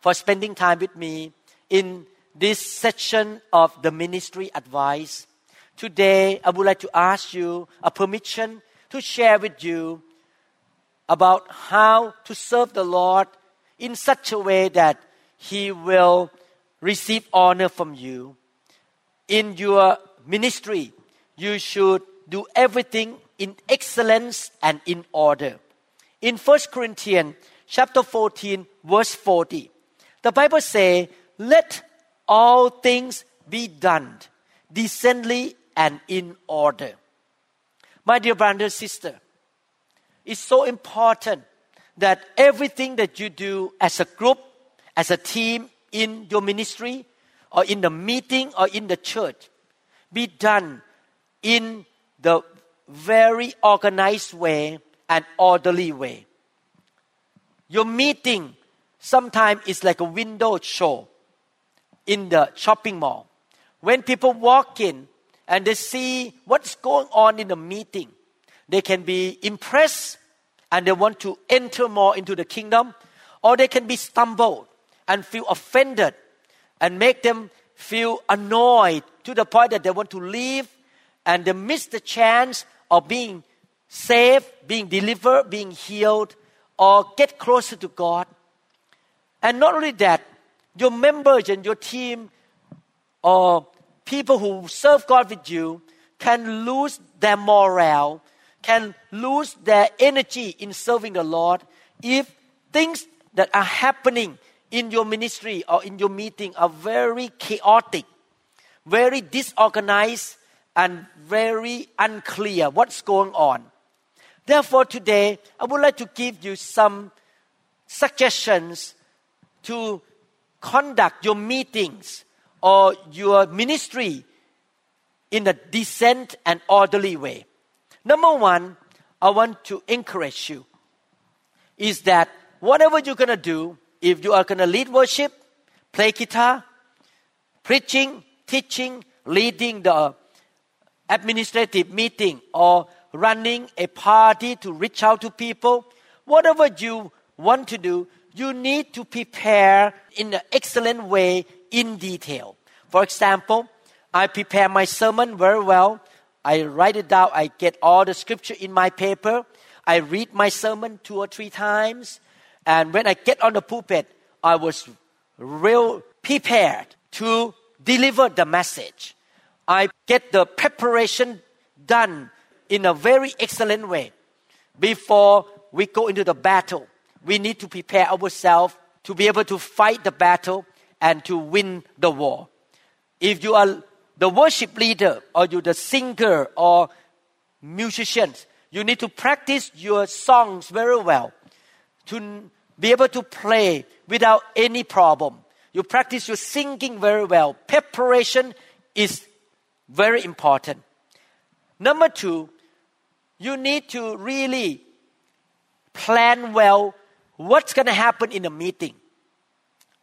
for spending time with me in this section of the ministry advice. Today, I would like to ask you a permission to share with you about how to serve the Lord in such a way that He will receive honor from you. In your ministry, you should do everything in excellence and in order. In 1 Corinthians chapter 14, verse 40, the Bible says, Let all things be done decently and in order. My dear brother and sister, it's so important that everything that you do as a group, as a team in your ministry, or in the meeting, or in the church, be done in the very organized way and orderly way. Your meeting sometimes it's like a window show in the shopping mall. When people walk in and they see what's going on in the meeting, they can be impressed and they want to enter more into the kingdom, or they can be stumbled and feel offended and make them feel annoyed to the point that they want to leave and they miss the chance of being saved, being delivered, being healed, or get closer to God. And not only that, your members and your team or people who serve God with you can lose their morale, can lose their energy in serving the Lord if things that are happening in your ministry or in your meeting are very chaotic, very disorganized, and very unclear what's going on. Therefore, today I would like to give you some suggestions to conduct your meetings or your ministry in a decent and orderly way. Number one, I want to encourage you is that whatever you're going to do, if you are going to lead worship, play guitar, preaching, teaching, leading the administrative meeting, or running a party to reach out to people, whatever you want to do, you need to prepare in an excellent way in detail. For example, I prepare my sermon very well. I write it down. I get all the scripture in my paper. I read my sermon two or three times. And when I get on the pulpit, I was real prepared to deliver the message. I get the preparation done in a very excellent way before we go into the battle we need to prepare ourselves to be able to fight the battle and to win the war. If you are the worship leader or you're the singer or musicians, you need to practice your songs very well to be able to play without any problem. You practice your singing very well. Preparation is very important. Number two, you need to really plan well what's going to happen in a meeting.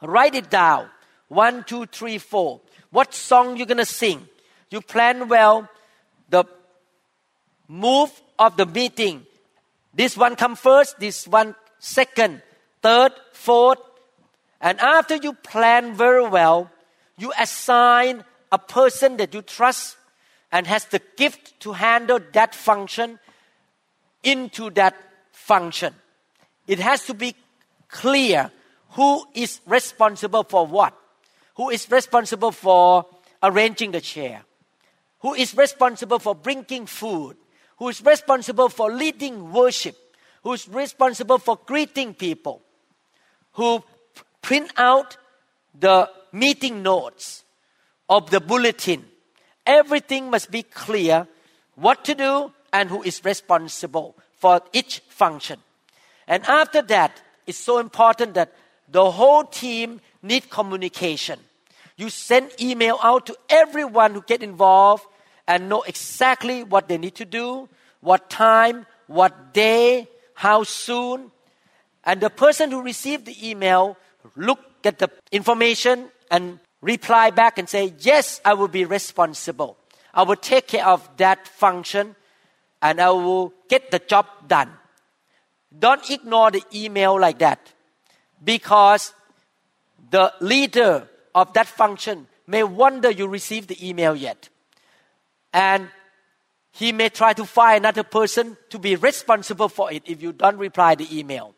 Write it down. One, two, three, four. What song you're going to sing. You plan well the move of the meeting. This one come first, this one second, third, fourth. And after you plan very well, you assign a person that you trust and has the gift to handle that function into that function. It has to be clear who is responsible for what. Who is responsible for arranging the chair? Who is responsible for bringing food? Who is responsible for leading worship? Who is responsible for greeting people? Who print out the meeting notes of the bulletin? Everything must be clear what to do and who is responsible for each function. And after that, it's so important that the whole team need communication. You send email out to everyone who get involved and know exactly what they need to do, what time, what day, how soon. And the person who received the email look at the information and reply back and say, Yes, I will be responsible. I will take care of that function and I will get the job done. Don't ignore the email like that because the leader of that function may wonder you received the email yet. And he may try to find another person to be responsible for it if you don't reply the email.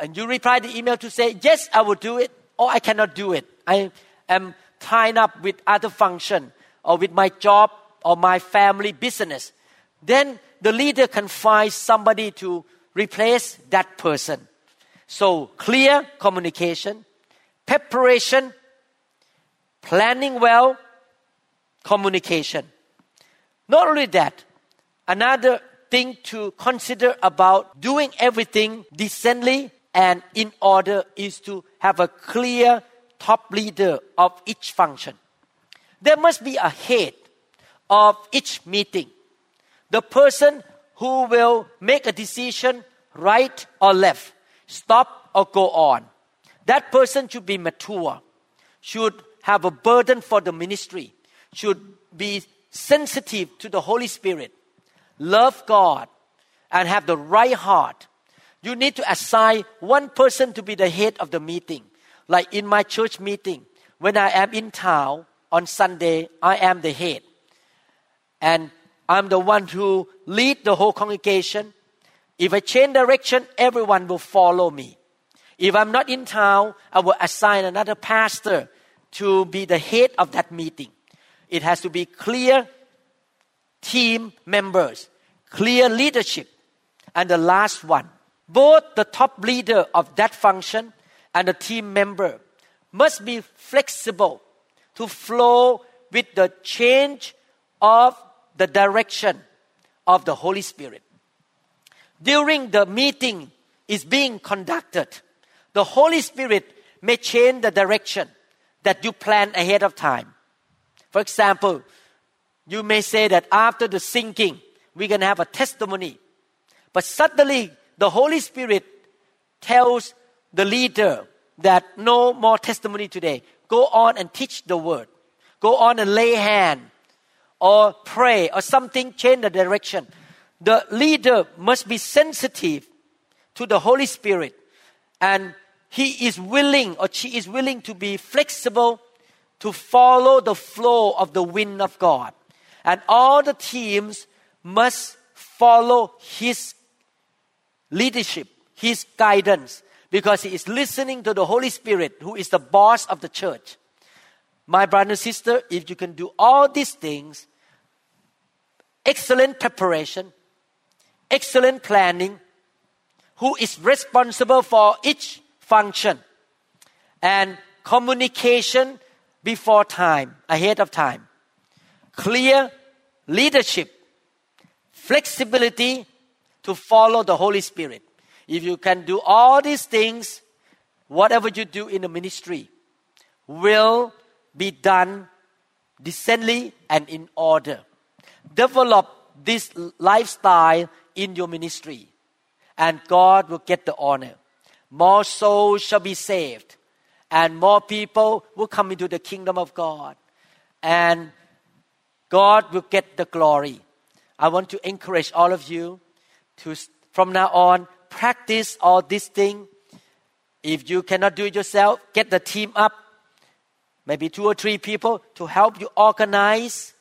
And you reply the email to say, Yes, I will do it, or I cannot do it. I am tied up with other function or with my job or my family business. Then the leader can find somebody to replace that person. So clear communication, preparation, planning well, communication. Not only that, another thing to consider about doing everything decently and in order is to have a clear top leader of each function. There must be a head of each meeting. The person who will make a decision right or left, stop or go on. That person should be mature, should have a burden for the ministry, should be sensitive to the Holy Spirit, love God, and have the right heart. You need to assign one person to be the head of the meeting. Like in my church meeting, when I am in town on Sunday, I am the head. And I'm the one who lead the whole congregation. If I change direction, everyone will follow me. If I'm not in town, I will assign another pastor to be the head of that meeting. It has to be clear team members, clear leadership. And the last one, both the top leader of that function and the team member must be flexible to flow with the change of the direction of the Holy Spirit. During the meeting is being conducted, the Holy Spirit may change the direction that you plan ahead of time. For example, you may say that after the singing, we're going to have a testimony. But suddenly, the Holy Spirit tells the leader that no more testimony today. Go on and teach the word. Go on and lay hand or pray or something, change the direction. The leader must be sensitive to the Holy Spirit and he is willing or she is willing to be flexible to follow the flow of the wind of God. And all the teams must follow his leadership, his guidance, because he is listening to the Holy Spirit, who is the boss of the church. My brother and sister, if you can do all these things, excellent preparation, excellent planning, who is responsible for each function, and communication before time, ahead of time, clear leadership, flexibility to follow the Holy Spirit. If you can do all these things, whatever you do in the ministry will be done decently and in order. Develop this lifestyle in your ministry, and God will get the honor. More souls shall be saved, and more people will come into the kingdom of God, and God will get the glory. I want to encourage all of you to, from now on, practice all these things. If you cannot do it yourself, get the team up, maybe two or three people to help you organize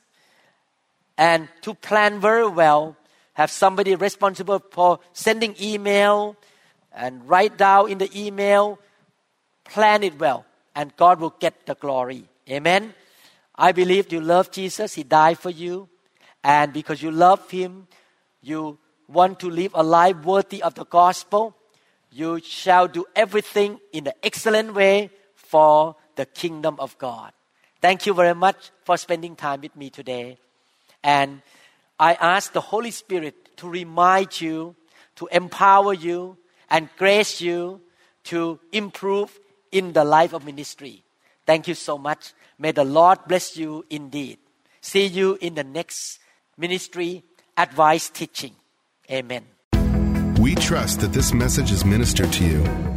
and to plan very well. Have somebody responsible for sending email and write down in the email. Plan it well, and God will get the glory. Amen. I believe you love Jesus. He died for you. And because you love Him, you want to live a life worthy of the gospel, you shall do everything in an excellent way for the kingdom of God. Thank you very much for spending time with me today. And I ask the Holy Spirit to remind you, to empower you, and grace you to improve in the life of ministry. Thank you so much. May the Lord bless you indeed. See you in the next ministry advice teaching. Amen. We trust that this message is ministered to you.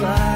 fly.